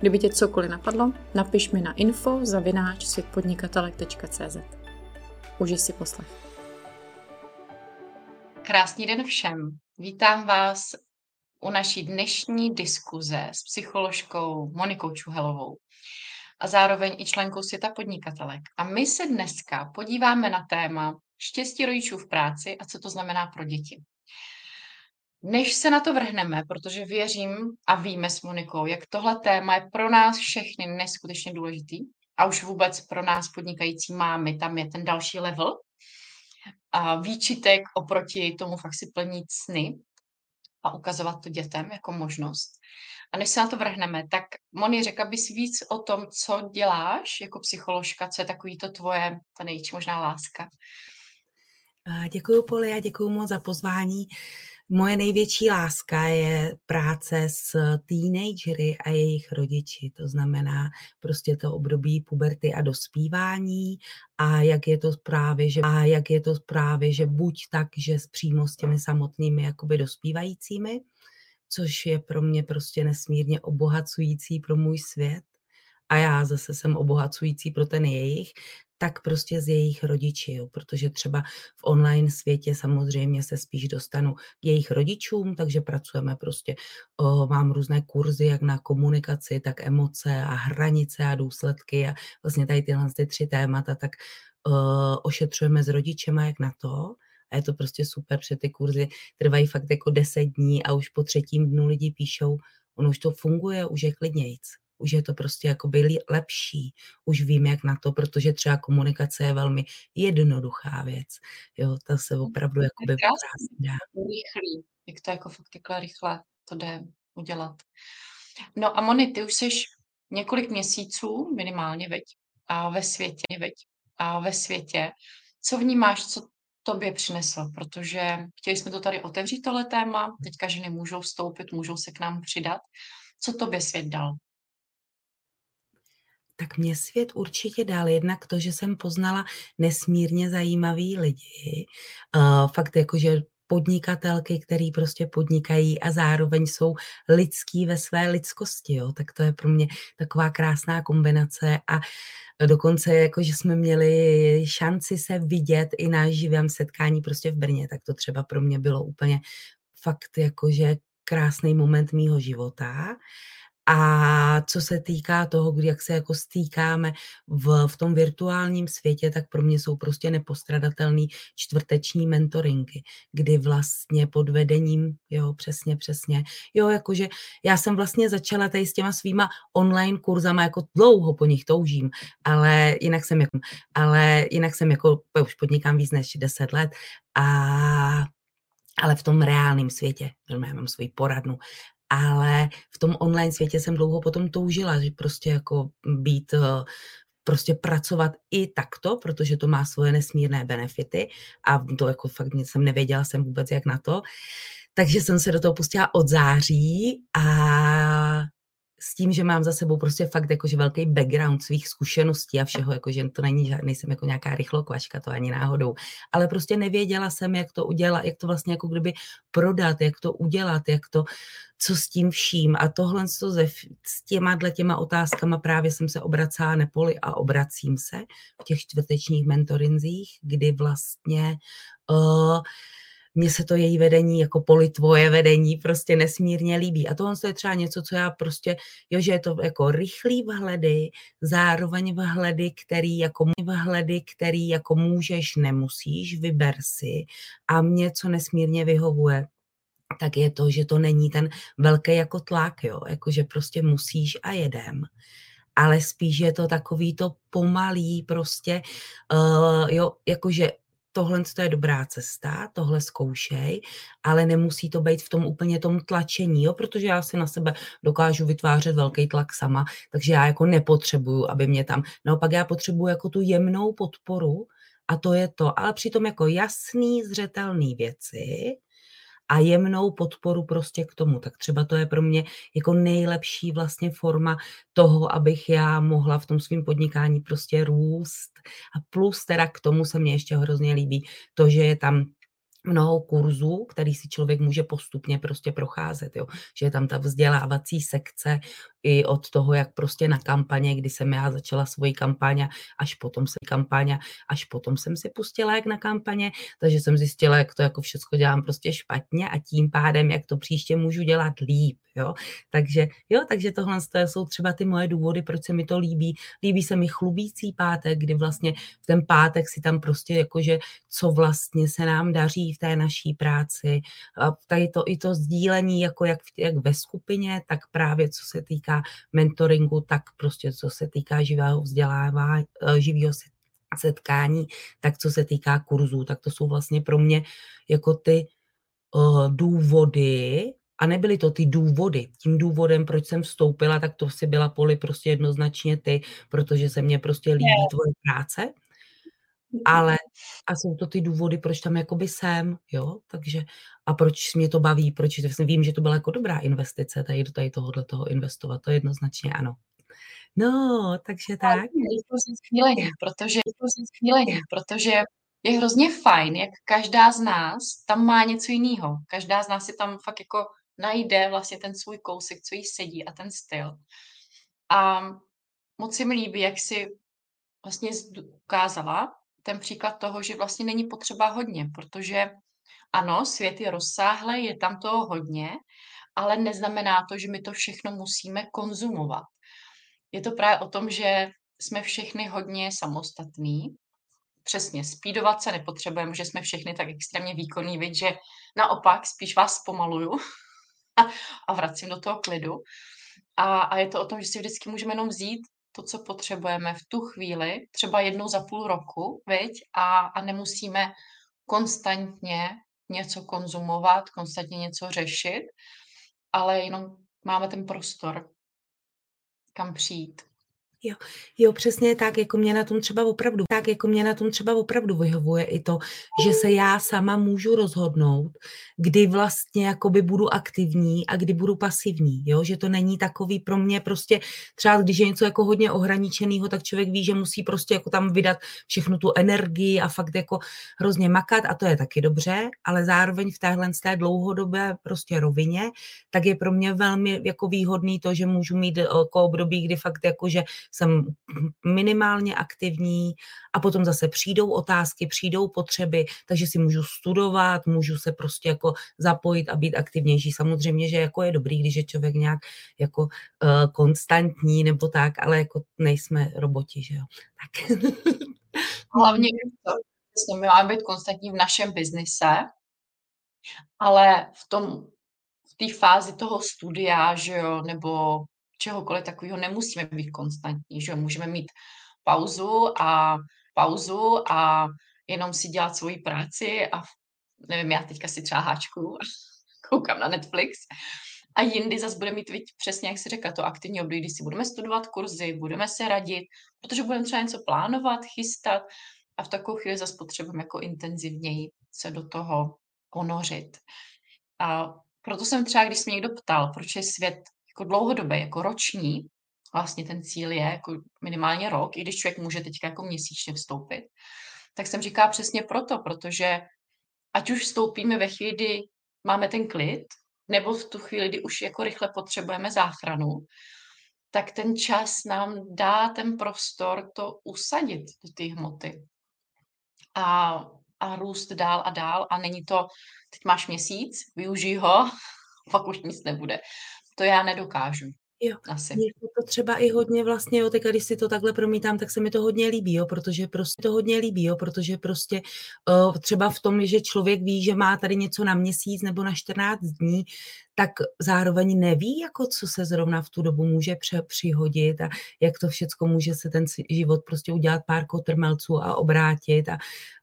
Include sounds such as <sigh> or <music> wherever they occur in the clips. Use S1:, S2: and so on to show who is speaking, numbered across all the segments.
S1: Kdyby tě cokoliv napadlo, napiš mi na info zavináč světpodnikatelek.cz. Užij si poslech. Krásný den všem. Vítám vás u naší dnešní diskuze s psycholožkou Monikou Čuhelovou a zároveň i členkou světa podnikatelek. A my se dneska podíváme na téma štěstí rodičů v práci a co to znamená pro děti. Než se na to vrhneme, protože věřím a víme s Monikou, jak tohle téma je pro nás všechny neskutečně důležitý a už vůbec pro nás podnikající mámy, tam je ten další level a výčitek oproti tomu fakt si plnit sny a ukazovat to dětem jako možnost. A než se na to vrhneme, tak Moni, řekla bys víc o tom, co děláš jako psycholožka, co je takový to tvoje, ta největší možná láska.
S2: Děkuji, Poli, a děkuji moc za pozvání. Moje největší láska je práce s teenagery a jejich rodiči. To znamená prostě to období puberty a dospívání. A jak je to právě, že, a jak je to právě, že buď tak, že přímo s těmi samotnými jakoby dospívajícími, což je pro mě prostě nesmírně obohacující pro můj svět, a já zase jsem obohacující pro ten jejich, tak prostě z jejich rodiči, jo, protože třeba v online světě samozřejmě se spíš dostanu k jejich rodičům, takže pracujeme prostě, o, mám různé kurzy jak na komunikaci, tak emoce a hranice a důsledky a vlastně tady tyhle ty tři témata, tak o, ošetřujeme s rodičema jak na to, a je to prostě super, protože ty kurzy trvají fakt jako deset dní a už po třetím dnu lidi píšou, ono už to funguje, už je klidnějc už je to prostě jakoby lepší, už vím, jak na to, protože třeba komunikace je velmi jednoduchá věc. Jo, ta se opravdu jakoby
S1: dá. Rychlý, jak to jako fakt takhle rychle to jde udělat. No a Moni, ty už jsi několik měsíců minimálně, veď, a ve světě, veď, a ve světě. Co vnímáš, co tobě přinesl? Protože chtěli jsme to tady otevřít, tohle téma, teďka ženy můžou vstoupit, můžou se k nám přidat. Co tobě svět dal?
S2: Tak mě svět určitě dal jednak to, že jsem poznala nesmírně zajímavý lidi. Uh, fakt jako, že podnikatelky, který prostě podnikají a zároveň jsou lidský ve své lidskosti, jo? tak to je pro mě taková krásná kombinace a dokonce jako, že jsme měli šanci se vidět i na živém setkání prostě v Brně, tak to třeba pro mě bylo úplně fakt jakože krásný moment mýho života. A co se týká toho, kdy jak se jako stýkáme v, v tom virtuálním světě, tak pro mě jsou prostě nepostradatelný čtvrteční mentoringy, kdy vlastně pod vedením, jo, přesně, přesně, jo, jakože já jsem vlastně začala tady s těma svýma online kurzama, jako dlouho po nich toužím, ale jinak jsem jako, ale jinak jsem jako, už podnikám víc než 10 let a ale v tom reálném světě, já mám svoji poradnu ale v tom online světě jsem dlouho potom toužila, že prostě jako být eh, prostě pracovat i takto, protože to má svoje nesmírné benefity a to jako fakt jsem nevěděla jsem vůbec jak na to. Takže jsem se do toho pustila od září a s tím, že mám za sebou prostě fakt jakože velký background svých zkušeností a všeho, jakože to není, nejsem jako nějaká rychlokvaška, to ani náhodou, ale prostě nevěděla jsem, jak to udělat, jak to vlastně jako kdyby prodat, jak to udělat, jak to, co s tím vším. A tohle co se, s těma těma otázkama právě jsem se obracela nepoli a obracím se v těch čtvrtečních mentorinzích, kdy vlastně uh, mně se to její vedení, jako poli tvoje vedení, prostě nesmírně líbí. A tohle je třeba něco, co já prostě, jo, že je to jako rychlý vhledy, zároveň vhledy, který jako, vhledy, který jako můžeš, nemusíš, vyber si. A mě, co nesmírně vyhovuje, tak je to, že to není ten velký jako tlak, jo, jako že prostě musíš a jedem ale spíš je to takový to pomalý prostě, uh, jo, jakože tohle je dobrá cesta, tohle zkoušej, ale nemusí to být v tom úplně tom tlačení, jo? protože já si na sebe dokážu vytvářet velký tlak sama, takže já jako nepotřebuju, aby mě tam, naopak já potřebuju jako tu jemnou podporu a to je to, ale přitom jako jasný, zřetelný věci, a jemnou podporu prostě k tomu. Tak třeba to je pro mě jako nejlepší vlastně forma toho, abych já mohla v tom svém podnikání prostě růst. A plus teda k tomu se mně ještě hrozně líbí to, že je tam mnoho kurzů, který si člověk může postupně prostě procházet, jo. že je tam ta vzdělávací sekce i od toho, jak prostě na kampaně, kdy jsem já začala svoji kampaně, až potom se kampaně, až potom jsem si pustila jak na kampaně, takže jsem zjistila, jak to jako všechno dělám prostě špatně a tím pádem, jak to příště můžu dělat líp, jo. Takže, jo, takže tohle jsou třeba ty moje důvody, proč se mi to líbí. Líbí se mi chlubící pátek, kdy vlastně v ten pátek si tam prostě jakože, co vlastně se nám daří v té naší práci. A tady to i to sdílení, jako jak, jak ve skupině, tak právě co se týká mentoringu, tak prostě co se týká živého vzdělávání, eh, živého setkání, tak co se týká kurzů, tak to jsou vlastně pro mě jako ty uh, důvody, a nebyly to ty důvody. Tím důvodem, proč jsem vstoupila, tak to si byla poli prostě jednoznačně ty, protože se mně prostě líbí tvoje práce ale a jsou to ty důvody, proč tam jakoby jsem, jo, takže a proč mě to baví, proč vím, že to byla jako dobrá investice, tady do tady tohohle toho investovat, to jednoznačně ano. No, takže tak.
S1: Chvílení, protože, chvílení, protože je hrozně fajn, jak každá z nás tam má něco jiného. Každá z nás si tam fakt jako najde vlastně ten svůj kousek, co jí sedí a ten styl. A moc se mi líbí, jak si vlastně ukázala, ten příklad toho, že vlastně není potřeba hodně, protože ano, svět je rozsáhlý, je tam toho hodně, ale neznamená to, že my to všechno musíme konzumovat. Je to právě o tom, že jsme všechny hodně samostatní. Přesně, speedovat se nepotřebujeme, že jsme všechny tak extrémně výkonní, vid, že naopak spíš vás zpomaluju <laughs> a vracím do toho klidu. A, a je to o tom, že si vždycky můžeme jenom vzít to, co potřebujeme v tu chvíli, třeba jednou za půl roku, viď? A, a nemusíme konstantně něco konzumovat, konstantně něco řešit, ale jenom máme ten prostor, kam přijít.
S2: Jo, jo, přesně tak, jako mě na tom třeba opravdu, tak jako mě na tom třeba opravdu vyhovuje i to, že se já sama můžu rozhodnout, kdy vlastně jakoby budu aktivní a kdy budu pasivní, jo, že to není takový pro mě prostě, třeba když je něco jako hodně ohraničeného, tak člověk ví, že musí prostě jako tam vydat všechnu tu energii a fakt jako hrozně makat a to je taky dobře, ale zároveň v téhle z té dlouhodobé prostě rovině, tak je pro mě velmi jako výhodný to, že můžu mít jako období, kdy fakt jako, že jsem minimálně aktivní a potom zase přijdou otázky, přijdou potřeby, takže si můžu studovat, můžu se prostě jako zapojit a být aktivnější. Samozřejmě, že jako je dobrý, když je člověk nějak jako uh, konstantní nebo tak, ale jako nejsme roboti, že jo. Tak. <laughs>
S1: Hlavně to, my máme být konstantní v našem biznise, ale v tom v té fázi toho studia, že jo, nebo čehokoliv takového nemusíme být konstantní, že můžeme mít pauzu a pauzu a jenom si dělat svoji práci a nevím, já teďka si třeba háčku a <laughs> koukám na Netflix a jindy zase bude mít, přesně jak si řekla, to aktivní období, kdy si budeme studovat kurzy, budeme se radit, protože budeme třeba něco plánovat, chystat a v takovou chvíli zase potřebujeme jako intenzivněji se do toho ponořit. A proto jsem třeba, když se mě někdo ptal, proč je svět jako dlouhodobě, jako roční, vlastně ten cíl je jako minimálně rok, i když člověk může teďka jako měsíčně vstoupit, tak jsem říká přesně proto, protože ať už vstoupíme ve chvíli, kdy máme ten klid, nebo v tu chvíli, kdy už jako rychle potřebujeme záchranu, tak ten čas nám dá ten prostor to usadit do té hmoty. A, a růst dál a dál. A není to, teď máš měsíc, využij ho, <laughs> pak už nic nebude. To já nedokážu.
S2: Jo, asi. Mě to třeba i hodně vlastně, jo, teď když si to takhle promítám, tak se mi to hodně líbí, jo, protože prostě to hodně líbí, jo, protože prostě uh, třeba v tom, že člověk ví, že má tady něco na měsíc nebo na 14 dní, tak zároveň neví, jako co se zrovna v tu dobu může přihodit a jak to všecko může se ten život prostě udělat pár kotrmelců a obrátit a,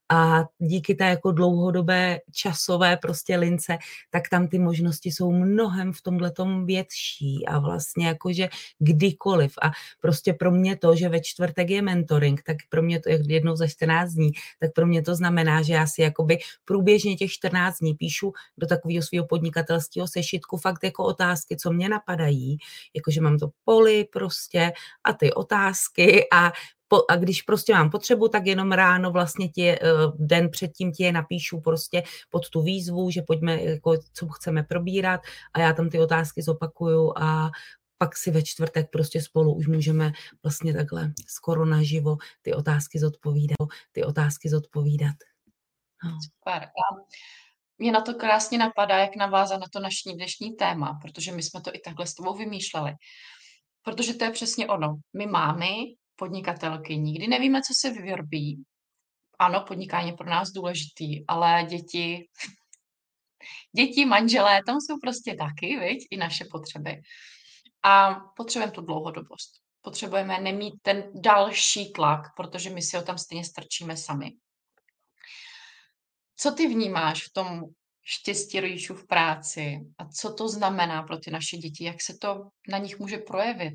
S2: a díky té jako dlouhodobé časové prostě lince, tak tam ty možnosti jsou mnohem v tomhletom větší a vlastně jakože kdykoliv. A prostě pro mě to, že ve čtvrtek je mentoring, tak pro mě to jednou za 14 dní, tak pro mě to znamená, že já si jakoby průběžně těch 14 dní píšu do takového svého podnikatelského sešitku fakt jako otázky, co mě napadají, jakože mám to poli prostě a ty otázky a po, a když prostě mám potřebu, tak jenom ráno vlastně tě, eh, den předtím ti je napíšu prostě pod tu výzvu, že pojďme, jako, co chceme probírat a já tam ty otázky zopakuju a pak si ve čtvrtek prostě spolu už můžeme vlastně takhle skoro naživo ty otázky zodpovídat. Ty otázky zodpovídat.
S1: No. Super. Mě na to krásně napadá, jak navázat na to naší dnešní téma, protože my jsme to i takhle s tebou vymýšleli. Protože to je přesně ono. My máme podnikatelky. Nikdy nevíme, co se vyrobí. Ano, podnikání je pro nás důležitý, ale děti, <laughs> děti, manželé, tam jsou prostě taky, viď? i naše potřeby. A potřebujeme tu dlouhodobost. Potřebujeme nemít ten další tlak, protože my si ho tam stejně strčíme sami. Co ty vnímáš v tom štěstí rodičů v práci a co to znamená pro ty naše děti, jak se to na nich může projevit?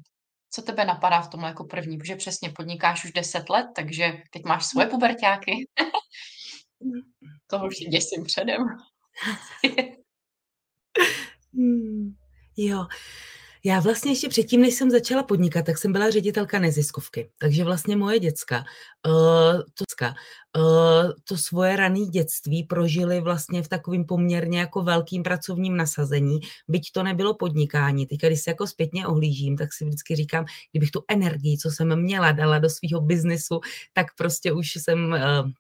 S1: Co tebe napadá v tom jako první? Protože přesně podnikáš už 10 let, takže teď máš svoje pubertáky. <laughs> Toho už si děsím předem.
S2: hmm, <laughs> jo, já vlastně ještě předtím, než jsem začala podnikat, tak jsem byla ředitelka neziskovky. Takže vlastně moje děcka, uh, to, uh, to svoje rané dětství prožili vlastně v takovým poměrně jako velkým pracovním nasazení, byť to nebylo podnikání. Teď, když se jako zpětně ohlížím, tak si vždycky říkám, kdybych tu energii, co jsem měla, dala do svého biznesu, tak prostě už jsem uh,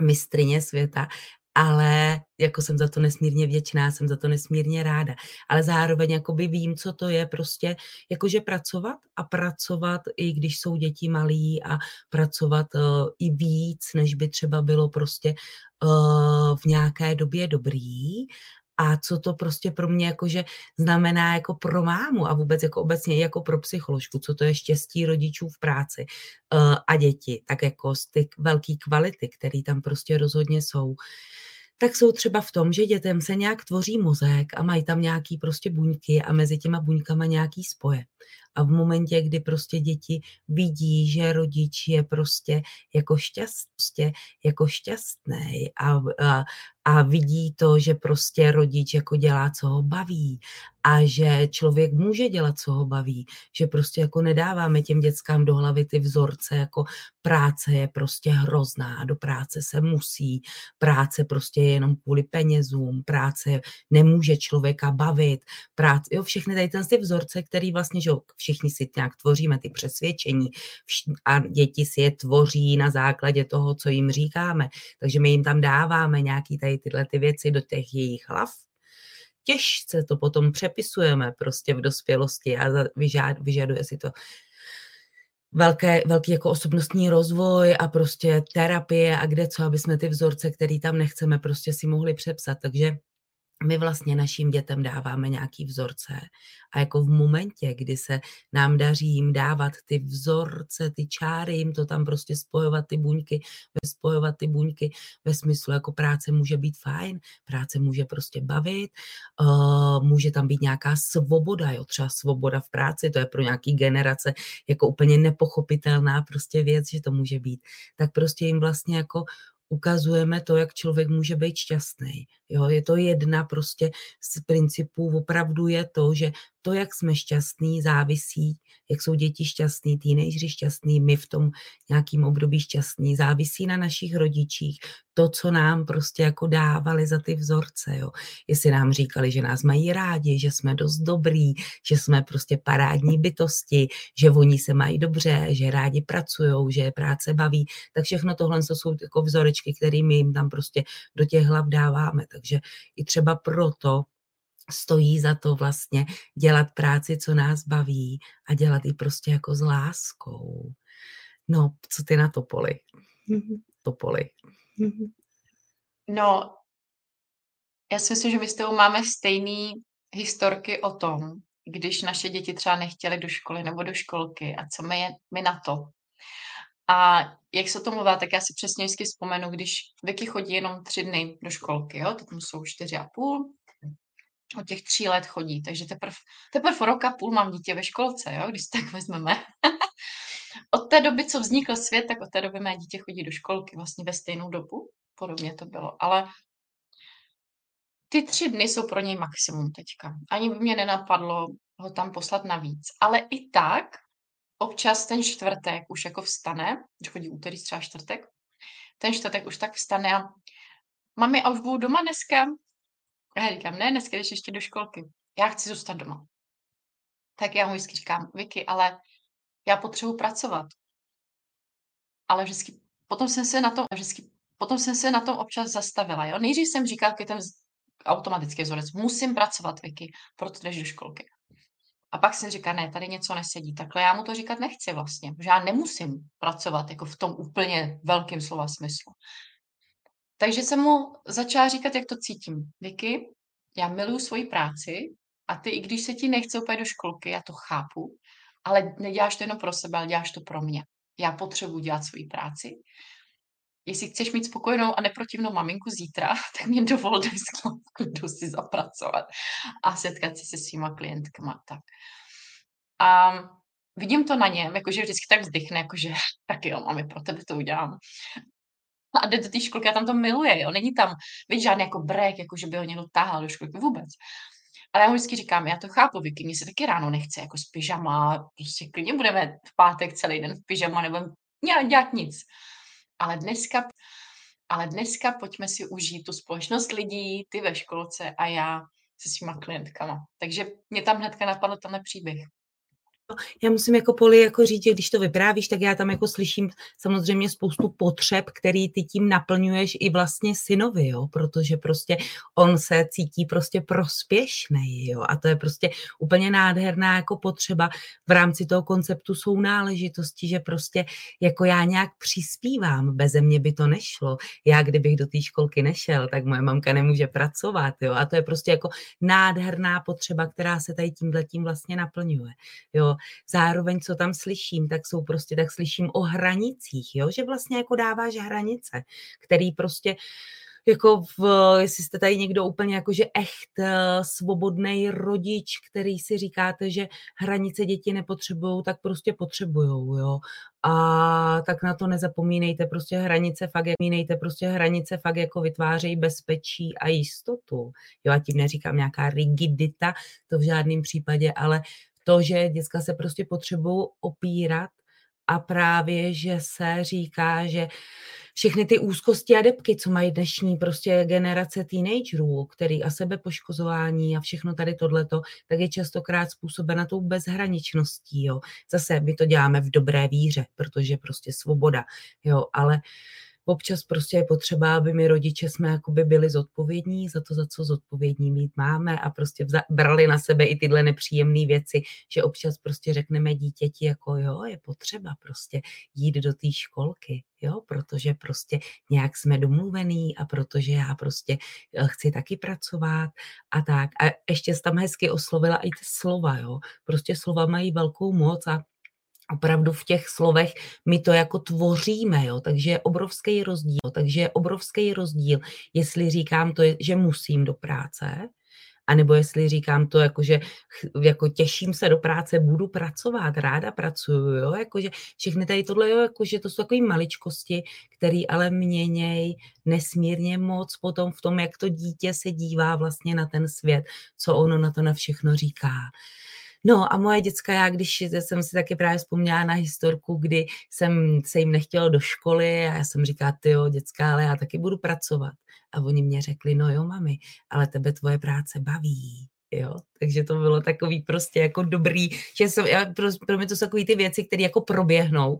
S2: mistrině světa ale jako jsem za to nesmírně vděčná, jsem za to nesmírně ráda. Ale zároveň jakoby vím, co to je prostě jakože pracovat a pracovat, i když jsou děti malí a pracovat uh, i víc, než by třeba bylo prostě uh, v nějaké době dobrý a co to prostě pro mě jakože znamená jako pro mámu a vůbec jako obecně jako pro psycholožku, co to je štěstí rodičů v práci uh, a děti, tak jako ty velké kvality, které tam prostě rozhodně jsou tak jsou třeba v tom, že dětem se nějak tvoří mozek a mají tam nějaký prostě buňky a mezi těma buňkama nějaký spoje. A v momentě, kdy prostě děti vidí, že rodič je prostě jako, šťast, prostě jako šťastný a, a, a vidí to, že prostě rodič jako dělá, co ho baví a že člověk může dělat, co ho baví, že prostě jako nedáváme těm dětskám do hlavy ty vzorce, jako práce je prostě hrozná, do práce se musí, práce prostě je jenom kvůli penězům, práce nemůže člověka bavit, práce, jo, všechny tady ty vzorce, který vlastně, že všichni si nějak tvoříme ty přesvědčení a děti si je tvoří na základě toho, co jim říkáme, takže my jim tam dáváme nějaký tady tyhle ty věci do těch jejich hlav, těžce to potom přepisujeme prostě v dospělosti a vyžad, vyžaduje si to velké, velký jako osobnostní rozvoj a prostě terapie a kde co, aby jsme ty vzorce, který tam nechceme, prostě si mohli přepsat. Takže my vlastně našim dětem dáváme nějaký vzorce a jako v momentě, kdy se nám daří jim dávat ty vzorce, ty čáry, jim to tam prostě spojovat ty buňky, spojovat ty buňky ve smyslu, jako práce může být fajn, práce může prostě bavit, uh, může tam být nějaká svoboda, jo, třeba svoboda v práci, to je pro nějaký generace jako úplně nepochopitelná prostě věc, že to může být, tak prostě jim vlastně jako ukazujeme to, jak člověk může být šťastný. Jo, je to jedna prostě z principů, opravdu je to, že to, jak jsme šťastní, závisí, jak jsou děti šťastní, teenageři šťastní, my v tom nějakým období šťastní, závisí na našich rodičích, to, co nám prostě jako dávali za ty vzorce, jo. Jestli nám říkali, že nás mají rádi, že jsme dost dobrý, že jsme prostě parádní bytosti, že oni se mají dobře, že rádi pracují, že je práce baví, tak všechno tohle jsou jako vzorečky, které my jim tam prostě do těch hlav dáváme. Takže i třeba proto stojí za to vlastně dělat práci, co nás baví a dělat ji prostě jako s láskou. No, co ty na to poli? <laughs> To poli.
S1: No, já si myslím, že my s tebou máme stejný historky o tom, když naše děti třeba nechtěly do školy nebo do školky a co my, je, my na to. A jak se to mluvá, tak já si přesně vždycky vzpomenu, když Vicky chodí jenom tři dny do školky, jo, teď jsou čtyři a půl, od těch tří let chodí, takže teprve teprv rok a půl mám dítě ve školce, jo, když tak vezmeme. <laughs> od té doby, co vznikl svět, tak od té doby mé dítě chodí do školky vlastně ve stejnou dobu, podobně to bylo, ale ty tři dny jsou pro něj maximum teďka. Ani by mě nenapadlo ho tam poslat navíc. Ale i tak občas ten čtvrtek už jako vstane, když chodí úterý, třeba čtvrtek, ten čtvrtek už tak vstane a mami, a už budu doma dneska? A já říkám, ne, dneska jdeš ještě do školky. Já chci zůstat doma. Tak já mu vždycky říkám, Vicky, ale já potřebuji pracovat. Ale vždycky, potom jsem se na tom, vždycky, potom jsem se na tom občas zastavila. Jo? Nejdřív jsem říkal, když ten automatický vzorec, musím pracovat, Vicky, proto jdeš do školky. A pak jsem říká, ne, tady něco nesedí. Takhle já mu to říkat nechci vlastně, že já nemusím pracovat jako v tom úplně velkém slova smyslu. Takže jsem mu začala říkat, jak to cítím. Vicky, já miluju svoji práci a ty, i když se ti nechce úplně do školky, já to chápu, ale neděláš to jenom pro sebe, ale děláš to pro mě. Já potřebuji dělat svoji práci. Jestli chceš mít spokojenou a neprotivnou maminku zítra, <laughs> tak mě dovol jdu si zapracovat a setkat se se svýma klientkama. Tak. A vidím to na něm, jakože vždycky tak vzdychne, jakože <laughs> tak jo, mami, pro tebe to udělám. A jde do té školky a tam to miluje, jo. Není tam, víš, žádný jako brek, jako že by ho někdo táhal do školky vůbec. Ale já mu vždycky říkám, já to chápu, Vicky, mě se taky ráno nechce, jako s pyžama, prostě klidně budeme v pátek celý den v pyžama, nebo dělat nic. Ale dneska, ale dneska pojďme si užít tu společnost lidí, ty ve školce a já se svýma klientkama. Takže mě tam hnedka napadl tenhle příběh.
S2: Já musím jako Poli jako říct, že když to vyprávíš, tak já tam jako slyším samozřejmě spoustu potřeb, který ty tím naplňuješ i vlastně synovi, jo, protože prostě on se cítí prostě prospěšný, jo, a to je prostě úplně nádherná jako potřeba v rámci toho konceptu jsou náležitosti, že prostě jako já nějak přispívám, beze mě by to nešlo. Já kdybych do té školky nešel, tak moje mamka nemůže pracovat, jo, a to je prostě jako nádherná potřeba, která se tady tímhle tím vlastně naplňuje, jo, zároveň, co tam slyším, tak jsou prostě, tak slyším o hranicích, jo, že vlastně jako dáváš hranice, který prostě jako v, jestli jste tady někdo úplně jakože echt eh, svobodný rodič, který si říkáte, že hranice děti nepotřebují, tak prostě potřebují, jo. A tak na to nezapomínejte, prostě hranice fakt, zapomínejte, prostě hranice fakt jako vytvářejí bezpečí a jistotu. Jo, a tím neříkám nějaká rigidita, to v žádném případě, ale to, že děcka se prostě potřebují opírat a právě, že se říká, že všechny ty úzkosti a depky, co mají dnešní prostě generace teenagerů, který a sebepoškozování a všechno tady tohleto, tak je častokrát způsobena tou bezhraničností, jo. Zase my to děláme v dobré víře, protože prostě svoboda, jo, ale občas prostě je potřeba, aby my rodiče jsme jakoby byli zodpovědní za to, za co zodpovědní mít máme a prostě brali na sebe i tyhle nepříjemné věci, že občas prostě řekneme dítěti jako jo, je potřeba prostě jít do té školky, jo, protože prostě nějak jsme domluvený a protože já prostě eh, chci taky pracovat a tak. A ještě tam hezky oslovila i ty slova, jo. Prostě slova mají velkou moc a opravdu v těch slovech my to jako tvoříme, jo? takže je obrovský rozdíl. Takže je obrovský rozdíl, jestli říkám to, že musím do práce, anebo jestli říkám to, jako, že jako těším se do práce, budu pracovat, ráda pracuju, jo, jakože všechny tady tohle, jo, jakože to jsou takové maličkosti, které ale měněj nesmírně moc potom v tom, jak to dítě se dívá vlastně na ten svět, co ono na to na všechno říká. No a moje děcka, já když jsem si taky právě vzpomněla na historku, kdy jsem se jim nechtěla do školy a já jsem říkala, ty jo, děcka, ale já taky budu pracovat. A oni mě řekli, no jo, mami, ale tebe tvoje práce baví. Jo, takže to bylo takový prostě jako dobrý, že jsem, já, pro, pro mě to jsou takové ty věci, které jako proběhnou.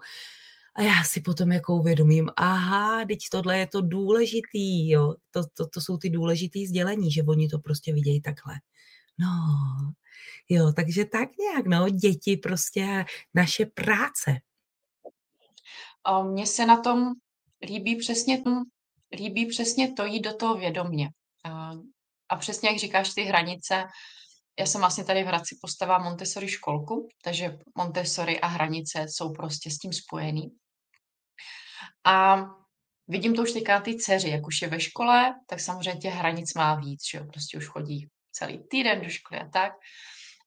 S2: A já si potom jako uvědomím, aha, teď tohle je to důležitý, jo, to, to, to jsou ty důležitý sdělení, že oni to prostě vidějí takhle. No, Jo, takže tak nějak, no, děti prostě naše práce.
S1: Mně se na tom líbí přesně, líbí přesně to jít do toho vědomě. A přesně jak říkáš, ty hranice, já jsem vlastně tady v Hradci postavila Montessori školku, takže Montessori a hranice jsou prostě s tím spojený. A vidím to už teďka na ty dceři, jak už je ve škole, tak samozřejmě těch hranic má víc, že jo, prostě už chodí celý týden do školy a tak.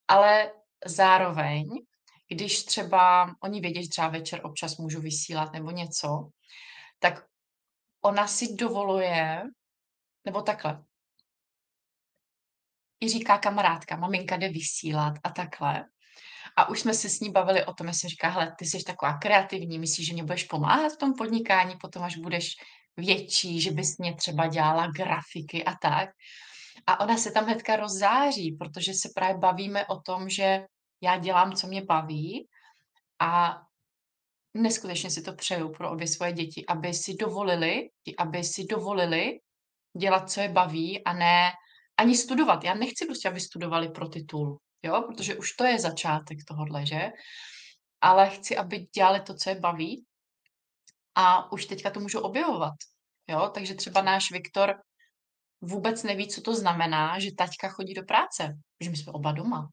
S1: Ale zároveň, když třeba oni vědí, že třeba večer občas můžu vysílat nebo něco, tak ona si dovoluje, nebo takhle, i říká kamarádka, maminka jde vysílat a takhle. A už jsme se s ní bavili o tom, jestli říká, hele, ty jsi taková kreativní, myslíš, že mě budeš pomáhat v tom podnikání, potom až budeš větší, že bys mě třeba dělala grafiky a tak. A ona se tam hnedka rozzáří, protože se právě bavíme o tom, že já dělám, co mě baví a neskutečně si to přeju pro obě svoje děti, aby si dovolili, aby si dovolili dělat, co je baví a ne ani studovat. Já nechci prostě, aby studovali pro titul, jo, protože už to je začátek tohohle, že? Ale chci, aby dělali to, co je baví a už teďka to můžu objevovat, jo, takže třeba náš Viktor vůbec neví, co to znamená, že taťka chodí do práce, že my jsme oba doma.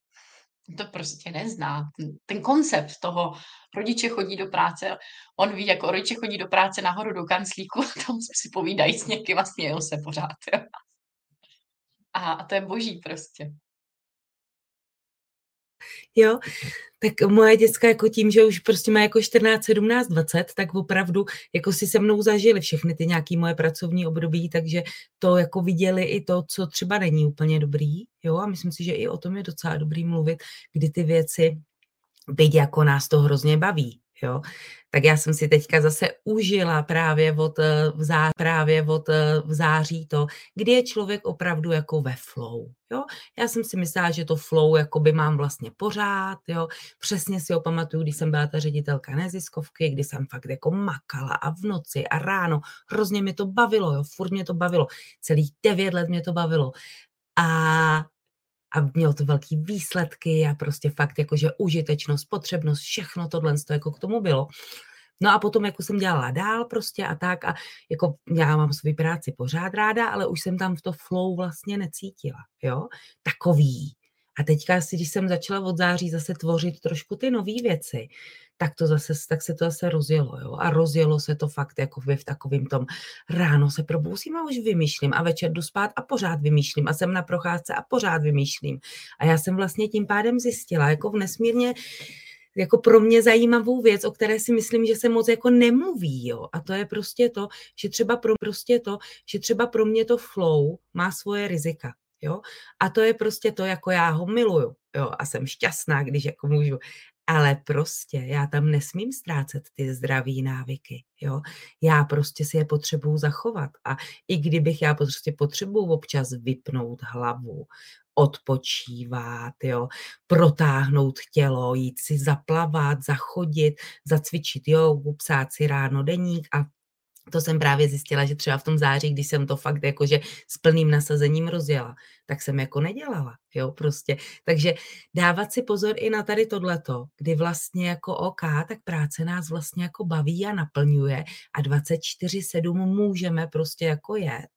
S1: To prostě nezná. Ten, ten koncept toho, rodiče chodí do práce, on ví, jako rodiče chodí do práce nahoru do kanclíku <laughs> a tam si povídají s někým a smějou se pořád. Jo. A, a to je boží prostě.
S2: Jo, tak moje děcka jako tím, že už prostě má jako 14, 17, 20, tak opravdu jako si se mnou zažili všechny ty nějaké moje pracovní období, takže to jako viděli i to, co třeba není úplně dobrý, jo, a myslím si, že i o tom je docela dobrý mluvit, kdy ty věci, byť jako nás to hrozně baví, jo, tak já jsem si teďka zase užila právě od, eh, v září, právě od eh, v září to, kdy je člověk opravdu jako ve flow. Jo? Já jsem si myslela, že to flow jako by mám vlastně pořád. Jo? Přesně si ho pamatuju, když jsem byla ta ředitelka neziskovky, kdy jsem fakt jako makala a v noci a ráno. Hrozně mi to bavilo, jo? furt mě to bavilo. Celých devět let mě to bavilo. A a mělo to velký výsledky a prostě fakt jakože užitečnost, potřebnost, všechno tohle to jako k tomu bylo. No a potom jako jsem dělala dál prostě a tak a jako já mám svou práci pořád ráda, ale už jsem tam v to flow vlastně necítila, jo, takový. A teďka si, když jsem začala od září zase tvořit trošku ty nové věci, tak, to zase, tak se to zase rozjelo. Jo? A rozjelo se to fakt jako v takovým tom, ráno se probouzím a už vymýšlím a večer jdu spát a pořád vymýšlím a jsem na procházce a pořád vymýšlím. A já jsem vlastně tím pádem zjistila, jako v nesmírně jako pro mě zajímavou věc, o které si myslím, že se moc jako nemluví, jo. A to je prostě to, že třeba pro, prostě to, že třeba pro mě to flow má svoje rizika. Jo? A to je prostě to, jako já ho miluju. Jo? A jsem šťastná, když jako můžu ale prostě já tam nesmím ztrácet ty zdraví návyky, jo. Já prostě si je potřebuju zachovat a i kdybych já prostě potřebuju občas vypnout hlavu, odpočívat, jo, protáhnout tělo, jít si zaplavat, zachodit, zacvičit jogu, psát si ráno deník a to jsem právě zjistila, že třeba v tom září, když jsem to fakt jakože s plným nasazením rozjela, tak jsem jako nedělala, jo, prostě. Takže dávat si pozor i na tady tohleto, kdy vlastně jako OK, tak práce nás vlastně jako baví a naplňuje a 24-7 můžeme prostě jako jet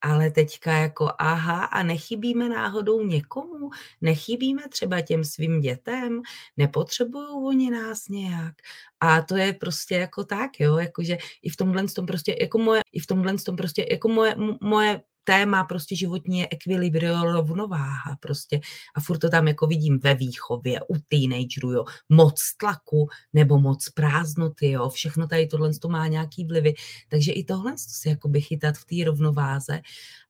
S2: ale teďka jako aha, a nechybíme náhodou někomu? Nechybíme třeba těm svým dětem? Nepotřebují oni nás nějak? A to je prostě jako tak, jo, jakože i v tomhle tom prostě, jako moje, i v tomhle tom prostě, jako moje, moje téma prostě životní je ekvilibrio, rovnováha prostě. A furt to tam jako vidím ve výchově, u teenagerů, jo. Moc tlaku nebo moc prázdnoty, jo. Všechno tady tohle to má nějaký vlivy. Takže i tohle si jako by chytat v té rovnováze.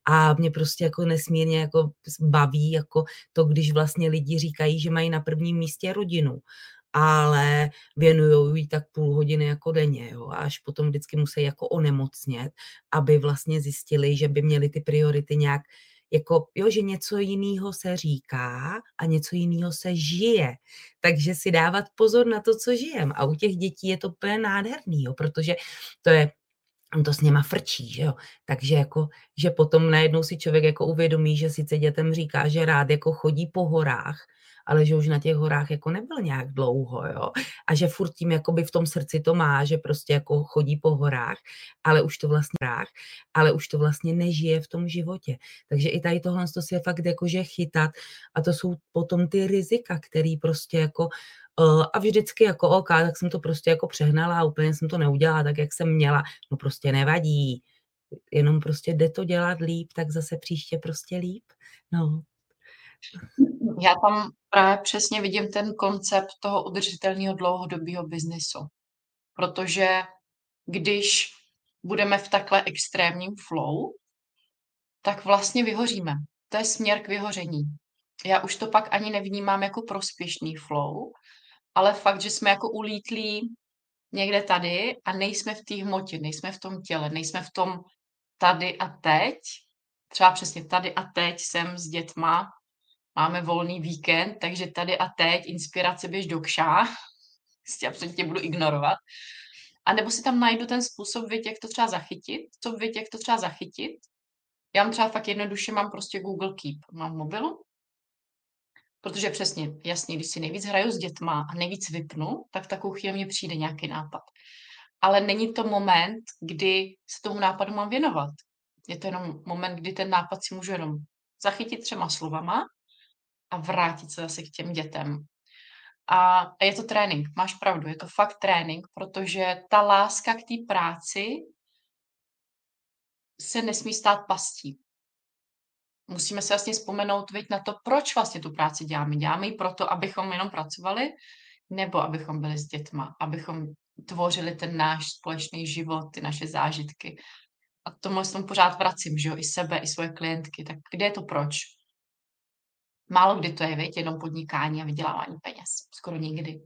S2: A mě prostě jako nesmírně jako baví jako to, když vlastně lidi říkají, že mají na prvním místě rodinu ale věnují jí tak půl hodiny jako denně, jo, až potom vždycky musí jako onemocnět, aby vlastně zjistili, že by měli ty priority nějak jako, jo, že něco jiného se říká a něco jiného se žije. Takže si dávat pozor na to, co žijem. A u těch dětí je to úplně nádherný, jo, protože to je on to s něma frčí, že jo. Takže jako, že potom najednou si člověk jako uvědomí, že sice dětem říká, že rád jako chodí po horách, ale že už na těch horách jako nebyl nějak dlouho, jo. A že furt tím jakoby v tom srdci to má, že prostě jako chodí po horách, ale už to vlastně hrách, ale už to vlastně nežije v tom životě. Takže i tady tohle to si je fakt jakože chytat a to jsou potom ty rizika, který prostě jako Uh, a vždycky jako OK, tak jsem to prostě jako přehnala a úplně jsem to neudělala tak, jak jsem měla. No prostě nevadí. Jenom prostě jde to dělat líp, tak zase příště prostě líp. No.
S1: Já tam právě přesně vidím ten koncept toho udržitelného dlouhodobého biznesu. Protože když budeme v takhle extrémním flow, tak vlastně vyhoříme. To je směr k vyhoření. Já už to pak ani nevnímám jako prospěšný flow, ale fakt, že jsme jako ulítlí někde tady a nejsme v té hmotě, nejsme v tom těle, nejsme v tom tady a teď. Třeba přesně tady a teď jsem s dětma, máme volný víkend, takže tady a teď inspirace běž do kša, já tě budu ignorovat. A nebo si tam najdu ten způsob, věď, jak to třeba zachytit, co věď, jak to třeba zachytit. Já mám třeba fakt jednoduše, mám prostě Google Keep, mám v mobilu Protože přesně, jasně, když si nejvíc hraju s dětma a nejvíc vypnu, tak takovou chvíli mě přijde nějaký nápad. Ale není to moment, kdy se tomu nápadu mám věnovat. Je to jenom moment, kdy ten nápad si můžu jenom zachytit třema slovama a vrátit se zase k těm dětem. A je to trénink, máš pravdu, je to fakt trénink, protože ta láska k té práci se nesmí stát pastí musíme se vlastně vzpomenout viď, na to, proč vlastně tu práci děláme. Děláme ji proto, abychom jenom pracovali, nebo abychom byli s dětma, abychom tvořili ten náš společný život, ty naše zážitky. A tomu tom pořád vracím, že jo, i sebe, i svoje klientky. Tak kde je to proč? Málo kdy to je, viď, jenom podnikání a vydělávání peněz. Skoro nikdy.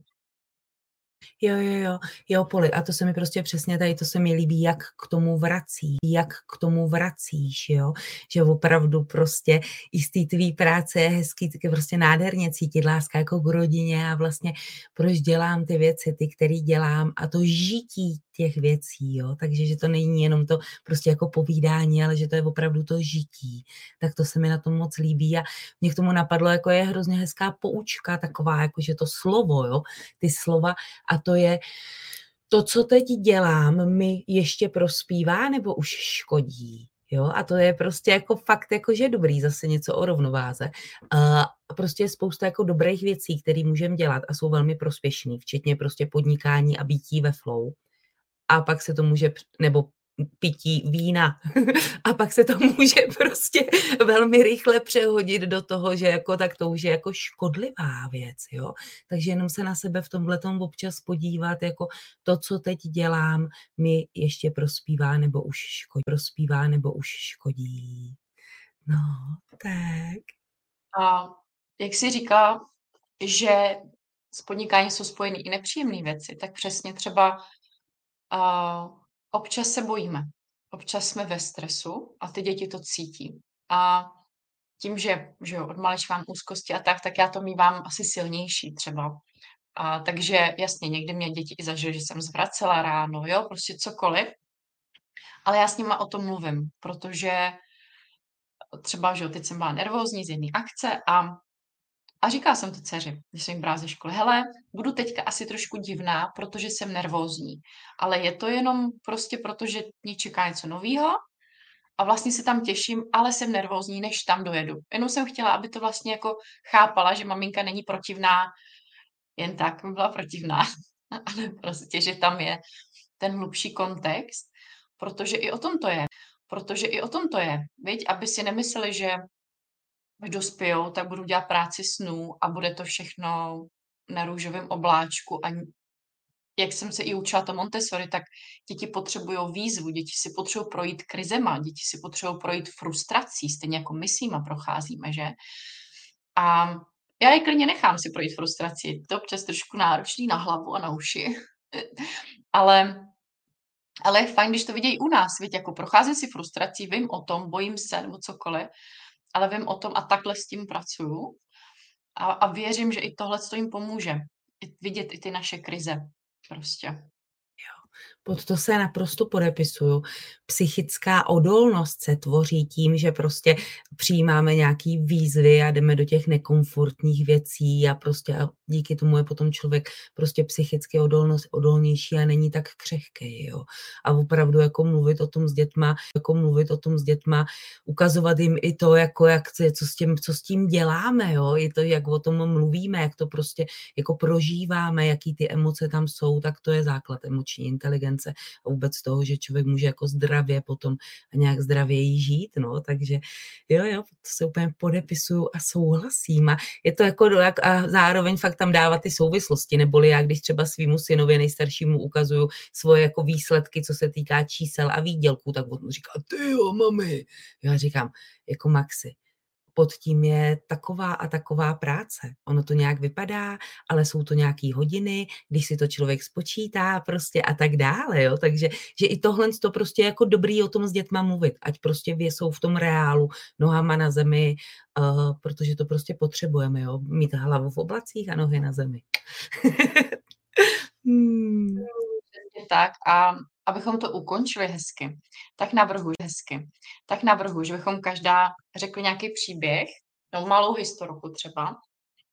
S2: Jo, jo, jo, jo, Poli. A to se mi prostě přesně tady, to se mi líbí, jak k tomu vrací, jak k tomu vracíš, jo. Že opravdu prostě i z té tvý práce je hezký, taky prostě nádherně cítit láska jako k rodině a vlastně proč dělám ty věci, ty, které dělám a to žití těch věcí, jo. Takže, že to není jenom to prostě jako povídání, ale že to je opravdu to žití. Tak to se mi na tom moc líbí a mě k tomu napadlo, jako je hrozně hezká poučka taková, jako že to slovo, jo, ty slova a to je, to, co teď dělám, mi ještě prospívá nebo už škodí. Jo, a to je prostě jako fakt jako, že dobrý zase něco o rovnováze. A prostě je spousta jako dobrých věcí, které můžeme dělat a jsou velmi prospěšný, včetně prostě podnikání a bytí ve flow. A pak se to může, nebo pití vína. <laughs> a pak se to může prostě velmi rychle přehodit do toho, že jako tak to už je jako škodlivá věc, jo. Takže jenom se na sebe v tomhle občas podívat, jako to, co teď dělám, mi ještě prospívá nebo už škodí. Prospívá nebo už škodí. No, tak.
S1: A jak jsi říká, že s podnikáním jsou spojeny i nepříjemné věci, tak přesně třeba uh, občas se bojíme, občas jsme ve stresu a ty děti to cítí. A tím, že, že jo, od mám úzkosti a tak, tak já to mývám asi silnější třeba. A, takže jasně, někdy mě děti i zažily, že jsem zvracela ráno, jo, prostě cokoliv. Ale já s nima o tom mluvím, protože třeba, že jo, teď jsem byla nervózní z jedné akce a a říkala jsem to dceři, když jsem jim brala ze školy, hele, budu teďka asi trošku divná, protože jsem nervózní, ale je to jenom prostě proto, že mě čeká něco nového a vlastně se tam těším, ale jsem nervózní, než tam dojedu. Jenom jsem chtěla, aby to vlastně jako chápala, že maminka není protivná, jen tak by byla protivná, <laughs> ale prostě, že tam je ten hlubší kontext, protože i o tom to je. Protože i o tom to je, viď? aby si nemysleli, že až dospějou, tak budu dělat práci snů a bude to všechno na růžovém obláčku a jak jsem se i učila to Montessori, tak děti potřebují výzvu, děti si potřebují projít krizema, děti si potřebují projít frustrací, stejně jako my s nima procházíme, že? A já je klidně nechám si projít frustraci. To občas trošku náročný na hlavu a na uši. <laughs> ale, ale je fajn, když to vidějí u nás. Víte, jako procházím si frustrací, vím o tom, bojím se nebo cokoliv ale vím o tom a takhle s tím pracuju. A, a věřím, že i tohle to jim pomůže. Vidět i ty naše krize prostě.
S2: Pod to se naprosto podepisuju. Psychická odolnost se tvoří tím, že prostě přijímáme nějaký výzvy a jdeme do těch nekomfortních věcí a prostě a díky tomu je potom člověk prostě psychicky odolnost, odolnější a není tak křehký. Jo. A opravdu jako mluvit o tom s dětma, jako mluvit o tom s dětma, ukazovat jim i to, jako jak, co, s tím, co s tím děláme, jo. i to, jak o tom mluvíme, jak to prostě jako prožíváme, jaký ty emoce tam jsou, tak to je základ emoční inteligence a vůbec toho, že člověk může jako zdravě potom a nějak zdravěji žít, no, takže jo, jo, to se úplně podepisuju a souhlasím a je to jako a zároveň fakt tam dávat ty souvislosti, neboli já, když třeba svýmu synovi nejstaršímu ukazuju svoje jako výsledky, co se týká čísel a výdělků, tak on říká, ty jo, mami. Já říkám, jako Maxi, pod tím je taková a taková práce. Ono to nějak vypadá, ale jsou to nějaké hodiny, když si to člověk spočítá prostě a tak dále, jo. Takže že i tohle to prostě jako dobrý o tom s dětma mluvit, ať prostě jsou v tom reálu, nohama na zemi, uh, protože to prostě potřebujeme, jo. Mít hlavu v oblacích a nohy na zemi. <laughs>
S1: hmm. Tak a abychom to ukončili hezky, tak navrhuji hezky, tak navrhuji, že bychom každá řekli nějaký příběh, no malou historku třeba,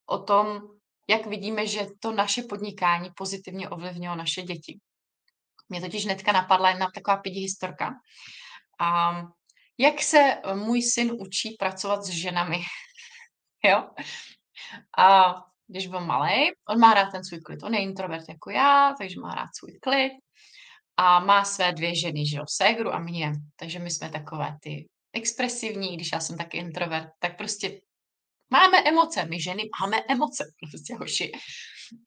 S1: o tom, jak vidíme, že to naše podnikání pozitivně ovlivnilo naše děti. Mě totiž netka napadla jedna taková pidi historka. A jak se můj syn učí pracovat s ženami. <laughs> jo? A když byl malý, on má rád ten svůj klid. On je introvert jako já, takže má rád svůj klid a má své dvě ženy, že jo, ségru a mě. Takže my jsme takové ty expresivní, když já jsem taky introvert, tak prostě máme emoce, my ženy máme emoce, <laughs> prostě hoši.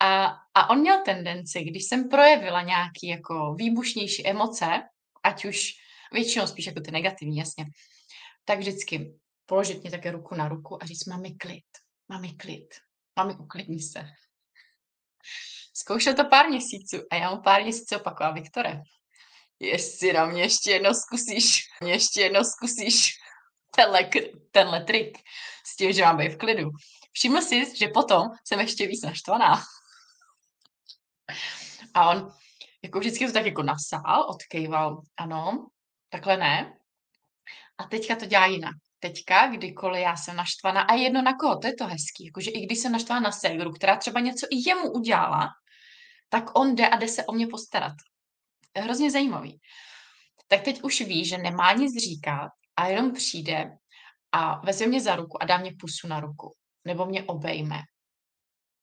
S1: A, a on měl tendenci, když jsem projevila nějaký jako výbušnější emoce, ať už většinou spíš jako ty negativní, jasně, tak vždycky položit mě také ruku na ruku a říct, mami klid, mami klid, mami uklidni se. Zkoušel to pár měsíců a já mu pár měsíců opakovala, Viktore, jestli na mě ještě jedno zkusíš, mě ještě jedno zkusíš tenhle, tenhle trik s tím, že mám být v klidu. Všiml si, že potom jsem ještě víc naštvaná. A on jako vždycky to tak jako nasál, odkejval, ano, takhle ne. A teďka to dělá jinak. Teďka, kdykoliv já jsem naštvaná, a jedno na koho, to je to hezký, jakože i když jsem naštvaná na ségru, která třeba něco i jemu udělala, tak on jde a jde se o mě postarat. Hrozně zajímavý. Tak teď už ví, že nemá nic říkat a jenom přijde a vezme mě za ruku a dá mě pusu na ruku. Nebo mě obejme.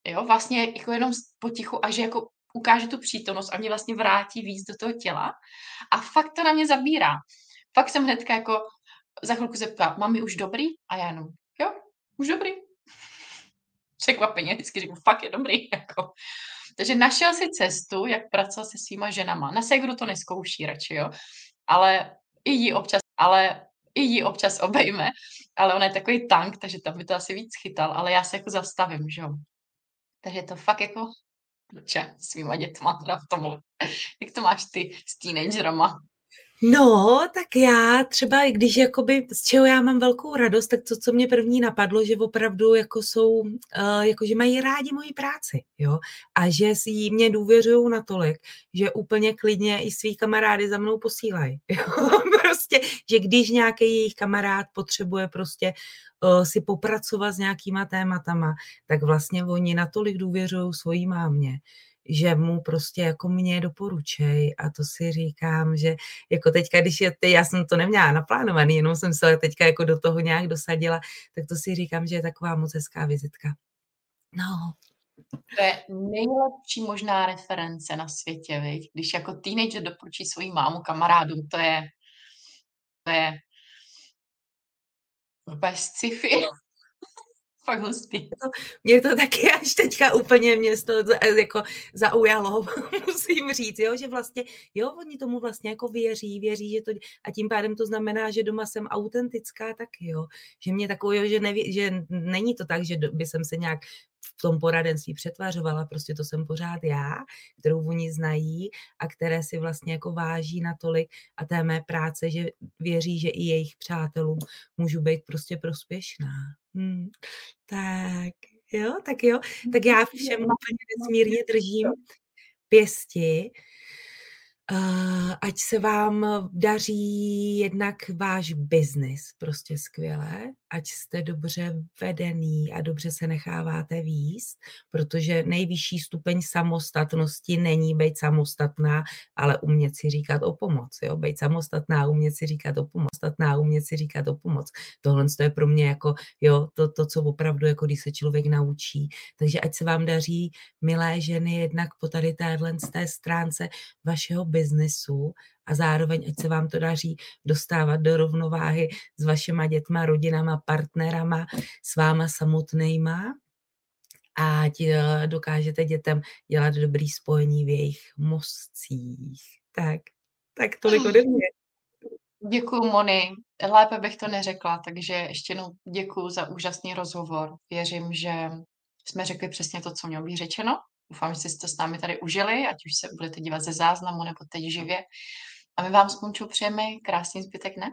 S1: Jo, vlastně jako jenom potichu a že jako ukáže tu přítomnost a mě vlastně vrátí víc do toho těla a fakt to na mě zabírá. Fakt jsem hnedka jako za chvilku zeptá, mami už dobrý? A já jenom, jo, už dobrý. <laughs> Překvapeně, vždycky říkám, fakt je dobrý. <laughs> Jako. Takže našel si cestu, jak pracovat se svýma ženama. Na segru to neskouší radši, jo. Ale i jí občas, ale i jí občas obejme, ale on je takový tank, takže tam by to asi víc chytal, ale já se jako zastavím, že jo. Takže to fakt jako s svýma dětma teda v tomhle. Jak to máš ty s teenagerama?
S2: No, tak já třeba, když jakoby, z čeho já mám velkou radost, tak to, co mě první napadlo, že opravdu jako jsou, uh, jako že mají rádi moji práci, jo, a že si jí mě důvěřují natolik, že úplně klidně i svý kamarády za mnou posílají, <laughs> prostě, že když nějaký jejich kamarád potřebuje prostě uh, si popracovat s nějakýma tématama, tak vlastně oni natolik důvěřují svojí mámě, že mu prostě jako mě doporučej a to si říkám, že jako teďka, když je, já jsem to neměla naplánovaný, jenom jsem se teďka jako do toho nějak dosadila, tak to si říkám, že je taková moc hezká vizitka. No.
S1: To je nejlepší možná reference na světě, viď? když jako teenager doporučí svoji mámu kamarádům, to je, to je bez sci-fi <laughs> fakt hustý.
S2: Mě to taky <laughs> až teďka úplně mě to jako zaujalo, <laughs> musím říct, jo, že vlastně, jo, oni tomu vlastně jako věří, věří, že to, a tím pádem to znamená, že doma jsem autentická taky, jo, že mě takový, že, neví, že není to tak, že by jsem se nějak v tom poradenství přetvařovala, prostě to jsem pořád já, kterou oni znají a které si vlastně jako váží natolik a té mé práce, že věří, že i jejich přátelům můžu být prostě prospěšná. Hmm. Tak jo, tak jo. Tak já všem úplně nesmírně držím pěsti ať se vám daří jednak váš biznis prostě skvěle, ať jste dobře vedený a dobře se necháváte výst, protože nejvyšší stupeň samostatnosti není být samostatná, ale umět si říkat o pomoc. Jo? Být samostatná, umět si říkat o pomoc, samostatná, umět si říkat o pomoc. Tohle je pro mě jako jo, to, to, co opravdu, jako když se člověk naučí. Takže ať se vám daří, milé ženy, jednak po tady téhle té stránce vašeho biznesu a zároveň, ať se vám to daří dostávat do rovnováhy s vašima dětma, rodinama, partnerama, s váma samotnýma, ať eh, dokážete dětem dělat dobrý spojení v jejich mozcích. Tak, tak tolik ode mě.
S1: Děkuju, Moni. Lépe bych to neřekla, takže ještě jednou děkuju za úžasný rozhovor. Věřím, že jsme řekli přesně to, co mělo být řečeno. Doufám, že jste to s námi tady užili, ať už se budete dívat ze záznamu nebo teď živě. A my vám s Mončou přejeme krásný zbytek ne?